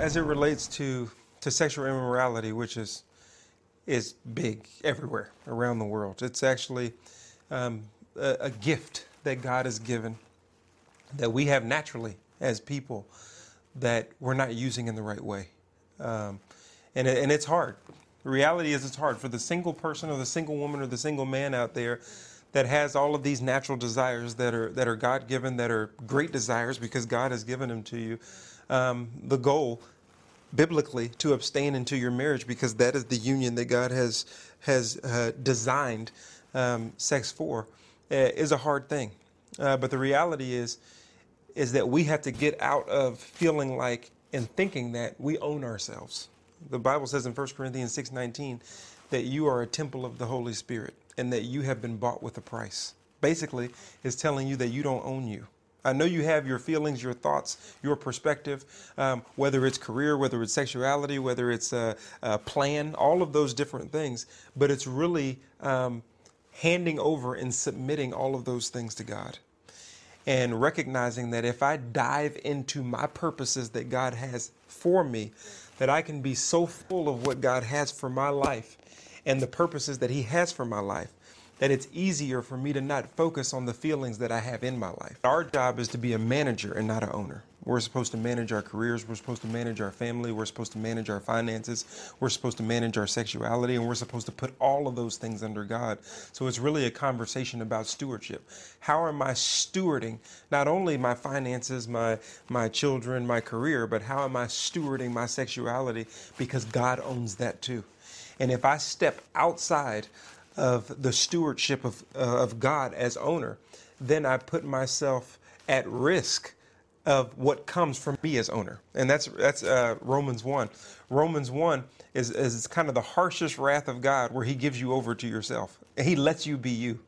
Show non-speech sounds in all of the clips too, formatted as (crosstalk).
As it relates to, to sexual immorality, which is, is big everywhere around the world, it's actually um, a, a gift that God has given that we have naturally as people that we're not using in the right way. Um, and, and it's hard. The reality is, it's hard for the single person or the single woman or the single man out there that has all of these natural desires that are, that are God given, that are great desires because God has given them to you. Um, the goal biblically to abstain into your marriage because that is the union that God has has uh, designed um, sex for uh, is a hard thing. Uh, but the reality is is that we have to get out of feeling like and thinking that we own ourselves. The Bible says in 1 Corinthians 6:19 that you are a temple of the Holy Spirit and that you have been bought with a price. Basically, it's telling you that you don't own you. I know you have your feelings, your thoughts, your perspective, um, whether it's career, whether it's sexuality, whether it's a, a, plan, all of those different things. But it's really um, handing over and submitting all of those things to God and recognizing that if I dive into my purposes that God has for me, that I can be so full of what God has for my life and the purposes that He has for my life that it's easier for me to not focus on the feelings that I have in my life. Our job is to be a manager and not an owner. We're supposed to manage our careers, we're supposed to manage our family, we're supposed to manage our finances, we're supposed to manage our sexuality, and we're supposed to put all of those things under God. So it's really a conversation about stewardship. How am I stewarding not only my finances, my my children, my career, but how am I stewarding my sexuality because God owns that too. And if I step outside of the stewardship of, uh, of God as owner, then I put myself at risk of what comes from me as owner. And that's, that's uh, Romans 1. Romans 1 is, is kind of the harshest wrath of God where he gives you over to yourself. He lets you be you.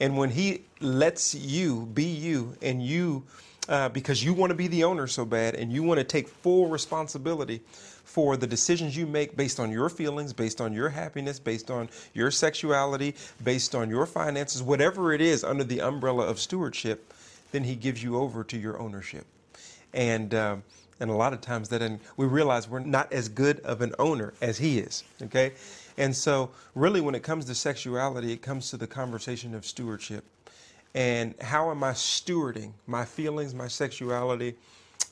And when he lets you be you and you, uh, because you want to be the owner so bad and you want to take full responsibility for the decisions you make based on your feelings, based on your happiness, based on your sexuality, based on your finances, whatever it is under the umbrella of stewardship, then he gives you over to your ownership. And uh, and a lot of times that we realize we're not as good of an owner as he is. Okay, and so really when it comes to sexuality, it comes to the conversation of stewardship. And how am I stewarding my feelings, my sexuality,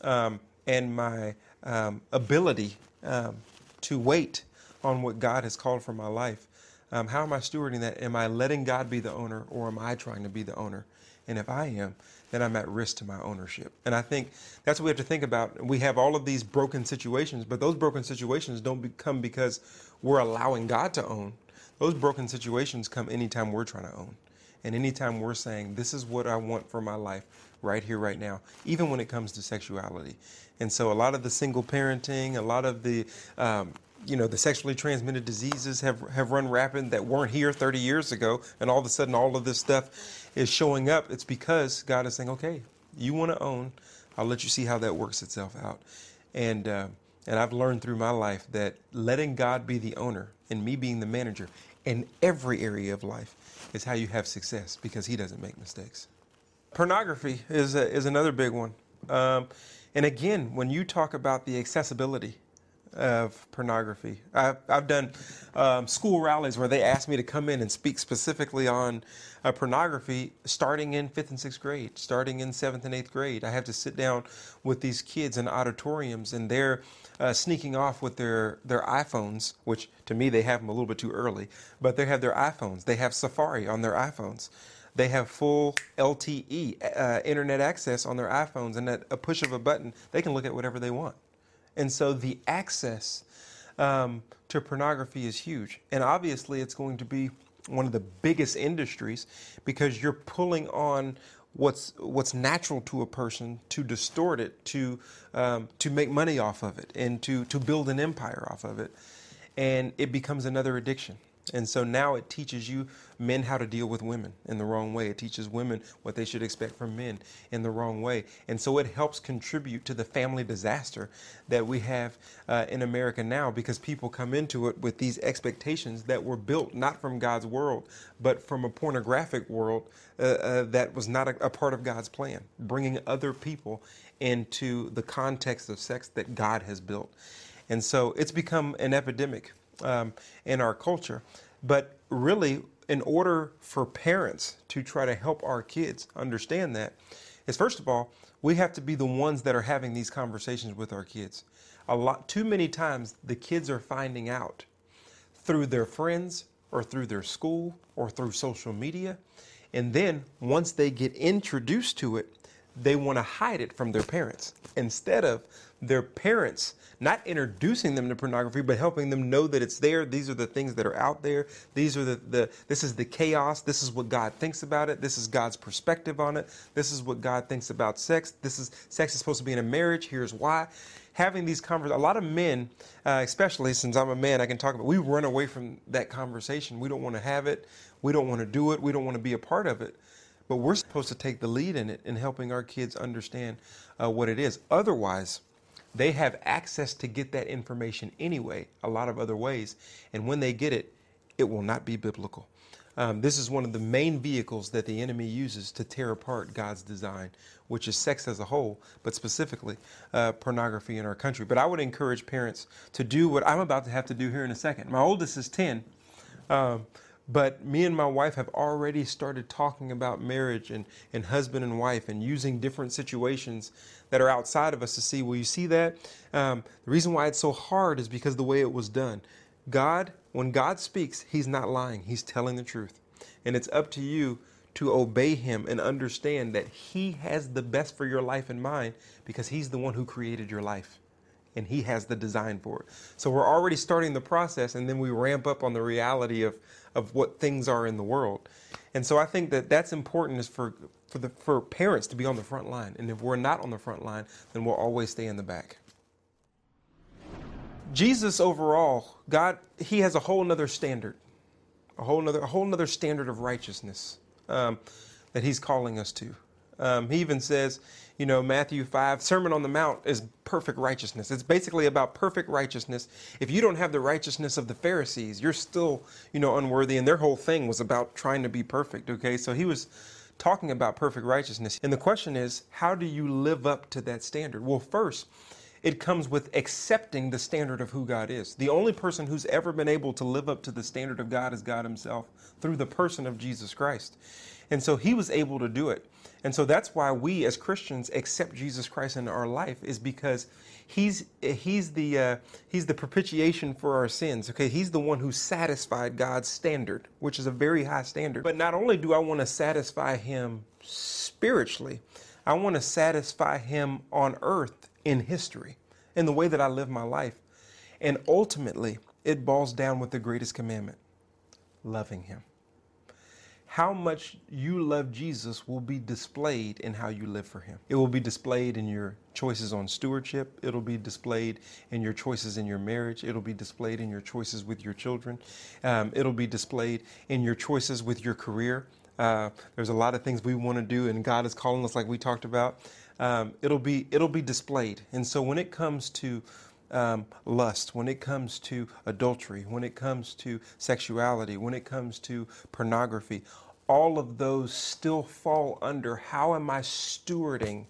um, and my um, ability um, to wait on what God has called for my life. Um, how am I stewarding that? Am I letting God be the owner or am I trying to be the owner? And if I am, then I'm at risk to my ownership. And I think that's what we have to think about. We have all of these broken situations, but those broken situations don't come because we're allowing God to own. Those broken situations come anytime we're trying to own. And anytime we're saying, this is what I want for my life right here, right now, even when it comes to sexuality. And so a lot of the single parenting, a lot of the, um, you know, the sexually transmitted diseases have, have run rapid that weren't here 30 years ago. And all of a sudden, all of this stuff is showing up. It's because God is saying, okay, you want to own, I'll let you see how that works itself out. And, uh, and I've learned through my life that letting God be the owner and me being the manager in every area of life is how you have success because He doesn't make mistakes. Pornography is, a, is another big one. Um, and again, when you talk about the accessibility of pornography, I've, I've done um, school rallies where they ask me to come in and speak specifically on uh, pornography starting in fifth and sixth grade, starting in seventh and eighth grade. I have to sit down with these kids in auditoriums and they're uh, sneaking off with their, their iPhones, which to me they have them a little bit too early, but they have their iPhones. They have Safari on their iPhones. They have full LTE uh, internet access on their iPhones, and at a push of a button, they can look at whatever they want. And so the access um, to pornography is huge. And obviously, it's going to be one of the biggest industries because you're pulling on what's what's natural to a person to distort it to um, to make money off of it and to to build an empire off of it and it becomes another addiction And so now it teaches you men how to deal with women in the wrong way. It teaches women what they should expect from men in the wrong way. And so it helps contribute to the family disaster that we have uh, in America now because people come into it with these expectations that were built not from God's world, but from a pornographic world uh, uh, that was not a, a part of God's plan, bringing other people into the context of sex that God has built. And so it's become an epidemic um, in our culture. But really, in order for parents to try to help our kids understand that, is first of all, we have to be the ones that are having these conversations with our kids. A lot too many times the kids are finding out through their friends or through their school or through social media. And then once they get introduced to it, they want to hide it from their parents. Instead of their parents not introducing them to pornography but helping them know that it's there these are the things that are out there these are the, the this is the chaos this is what god thinks about it this is god's perspective on it this is what god thinks about sex this is sex is supposed to be in a marriage here's why. Having these conversations a lot of men uh, especially since i'm a man i can talk about we run away from that conversation. We don't want to have it. We don't want to do it. We don't want to be a part of it but we're supposed to take the lead in it in helping our kids understand uh, what it is otherwise they have access to get that information anyway, a lot of other ways. And when they get it, it will not be biblical. Um, this is one of the main vehicles that the enemy uses to tear apart God's design, which is sex as a whole, but specifically uh, pornography in our country. But I would encourage parents to do what I'm about to have to do here in a second. My oldest is 10. Um, but me and my wife have already started talking about marriage and, and husband and wife and using different situations that are outside of us to see, will you see that? Um, the reason why it's so hard is because the way it was done. God, when God speaks, He's not lying, He's telling the truth. And it's up to you to obey Him and understand that He has the best for your life in mind because He's the one who created your life and He has the design for it. So we're already starting the process and then we ramp up on the reality of of what things are in the world. And so I think that that's important is for for the for parents to be on the front line. And if we're not on the front line, then we'll always stay in the back. Jesus overall, God, he has a whole nother standard, a whole nother, a whole nother standard of righteousness um, that he's calling us to. Um, he even says, you know, Matthew 5, Sermon on the Mount is perfect righteousness. It's basically about perfect righteousness. If you don't have the righteousness of the Pharisees, you're still, you know, unworthy. And their whole thing was about trying to be perfect, okay? So he was talking about perfect righteousness. And the question is, how do you live up to that standard? Well, first, it comes with accepting the standard of who God is. The only person who's ever been able to live up to the standard of God is God Himself through the person of Jesus Christ. And so He was able to do it. And so that's why we as Christians accept Jesus Christ into our life is because he's he's the uh, he's the propitiation for our sins. Okay, he's the one who satisfied God's standard, which is a very high standard. But not only do I want to satisfy him spiritually, I want to satisfy him on earth in history, in the way that I live my life. And ultimately, it boils down with the greatest commandment, loving him how much you love Jesus will be displayed in how you live for Him. It will be displayed in your choices on stewardship. It'll be displayed in your choices in your marriage. It'll be displayed in your choices with your children. Um, it'll be displayed in your choices with your career. Uh, there's a lot of things we want to do, and God is calling us, like we talked about. Um, it'll be it'll be displayed. And so when it comes to um, lust, when it comes to adultery, when it comes to sexuality, when it comes to pornography, all of those still fall under how am I stewarding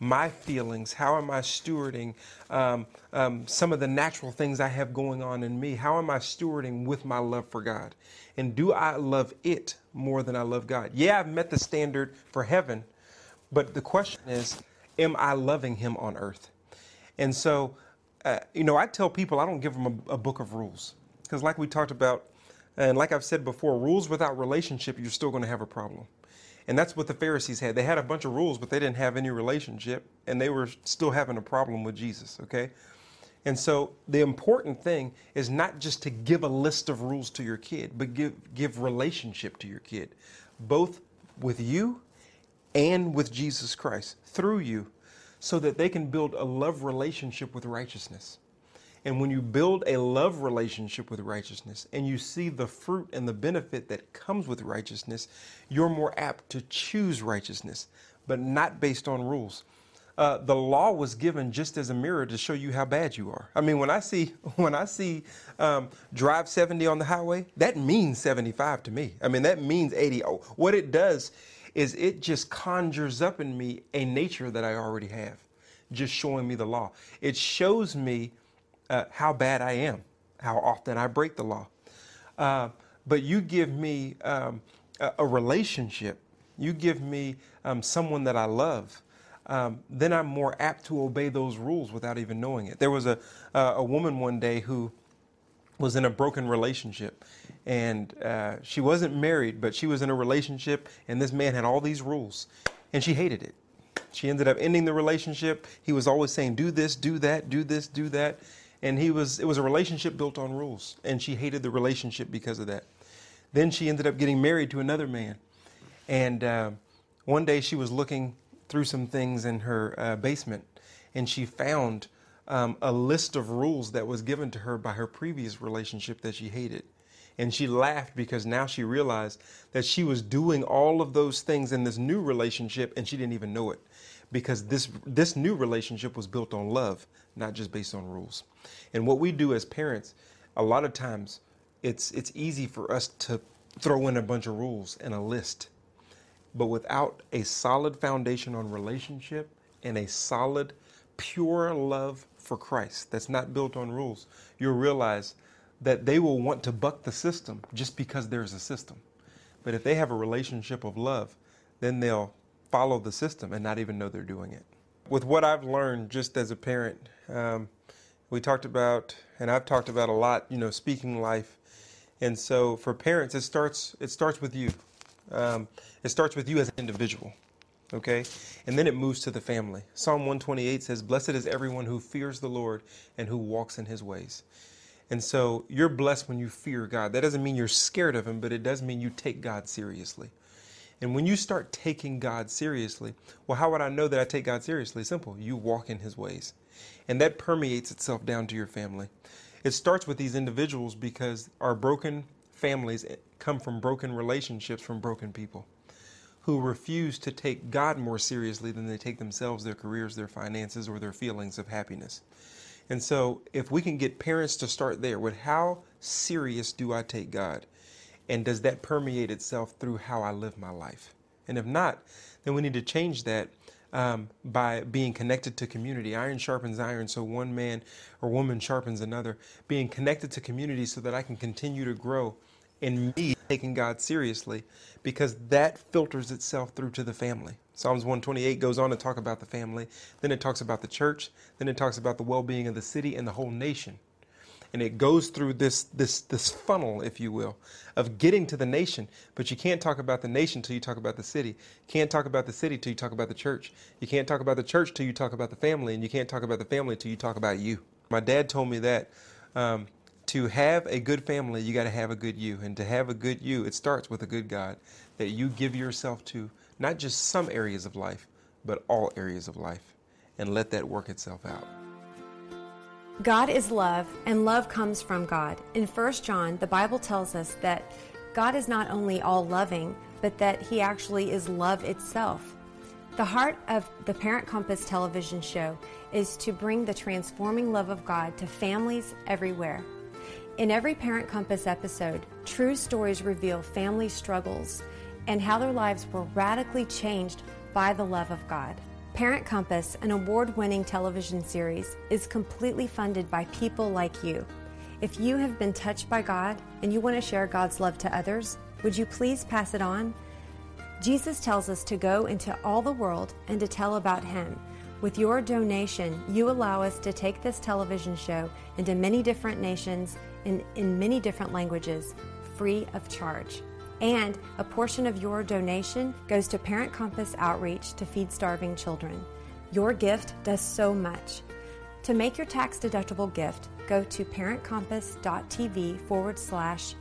my feelings? How am I stewarding um, um, some of the natural things I have going on in me? How am I stewarding with my love for God? And do I love it more than I love God? Yeah, I've met the standard for heaven, but the question is, am I loving Him on earth? And so uh, you know, I tell people I don't give them a, a book of rules because, like we talked about, and like I've said before, rules without relationship, you're still going to have a problem. And that's what the Pharisees had. They had a bunch of rules, but they didn't have any relationship, and they were still having a problem with Jesus, okay? And so the important thing is not just to give a list of rules to your kid, but give, give relationship to your kid, both with you and with Jesus Christ, through you so that they can build a love relationship with righteousness. And when you build a love relationship with righteousness and you see the fruit and the benefit that comes with righteousness, you're more apt to choose righteousness, but not based on rules. Uh, the law was given just as a mirror to show you how bad you are. I mean, when I see (laughs) when I see um, drive 70 on the highway, that means 75 to me. I mean, that means 80. Oh, what it does is it just conjures up in me a nature that I already have, just showing me the law. It shows me uh, how bad I am, how often I break the law. Uh, but you give me um, a, a, relationship, you give me um, someone that I love. Um, then I'm more apt to obey those rules without even knowing it. There was a, uh, a woman one day who was in a broken relationship and uh, she wasn't married, but she was in a relationship, and this man had all these rules, and she hated it. She ended up ending the relationship. He was always saying, "Do this, do that, do this, do that," and he was. It was a relationship built on rules, and she hated the relationship because of that. Then she ended up getting married to another man, and uh, one day she was looking through some things in her uh, basement, and she found um, a list of rules that was given to her by her previous relationship that she hated. And she laughed because now she realized that she was doing all of those things in this new relationship and she didn't even know it because this this new relationship was built on love, not just based on rules. And what we do as parents, a lot of times it's it's easy for us to throw in a bunch of rules and a list. But without a solid foundation on relationship and a solid pure love for Christ that's not built on rules, you'll realize that they will want to buck the system just because there's a system. But if they have a relationship of love, then they'll follow the system and not even know they're doing it. With what I've learned just as a parent, um, we talked about, and I've talked about a lot, you know, speaking life. And so for parents, it starts it starts with you. Um, it starts with you as an individual, okay, and then it moves to the family. Psalm 128 says, "Blessed is everyone who fears the Lord and who walks in His ways." And so you're blessed when you fear God. That doesn't mean you're scared of Him, but it does mean you take God seriously. And when you start taking God seriously, well, how would I know that I take God seriously? Simple. You walk in His ways. And that permeates itself down to your family. It starts with these individuals because our broken families come from broken relationships from broken people who refuse to take God more seriously than they take themselves, their careers, their finances, or their feelings of happiness. And so, if we can get parents to start there with how serious do I take God? And does that permeate itself through how I live my life? And if not, then we need to change that um, by being connected to community. Iron sharpens iron, so one man or woman sharpens another. Being connected to community so that I can continue to grow in me taking God seriously because that filters itself through to the family. Psalms 128 goes on to talk about the family, then it talks about the church, then it talks about the well-being of the city and the whole nation. And it goes through this this this funnel, if you will, of getting to the nation. But you can't talk about the nation till you talk about the city. You can't talk about the city till you talk about the church. You can't talk about the church till you talk about the family, and you can't talk about the family till you talk about you. My dad told me that um, to have a good family, you got to have a good you. And to have a good you, it starts with a good God that you give yourself to, not just some areas of life, but all areas of life. And let that work itself out. God is love, and love comes from God. In 1 John, the Bible tells us that God is not only all loving, but that He actually is love itself. The heart of the Parent Compass television show is to bring the transforming love of God to families everywhere. In every Parent Compass episode, true stories reveal family struggles and how their lives were radically changed by the love of God. Parent Compass, an award winning television series, is completely funded by people like you. If you have been touched by God and you want to share God's love to others, would you please pass it on? Jesus tells us to go into all the world and to tell about Him. With your donation, you allow us to take this television show into many different nations in, in many different languages free of charge. And a portion of your donation goes to Parent Compass Outreach to feed starving children. Your gift does so much. To make your tax deductible gift, go to parentcompass.tv forward slash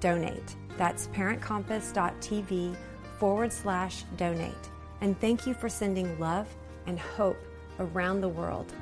donate. That's parentcompass.tv forward slash donate. And thank you for sending love and hope around the world.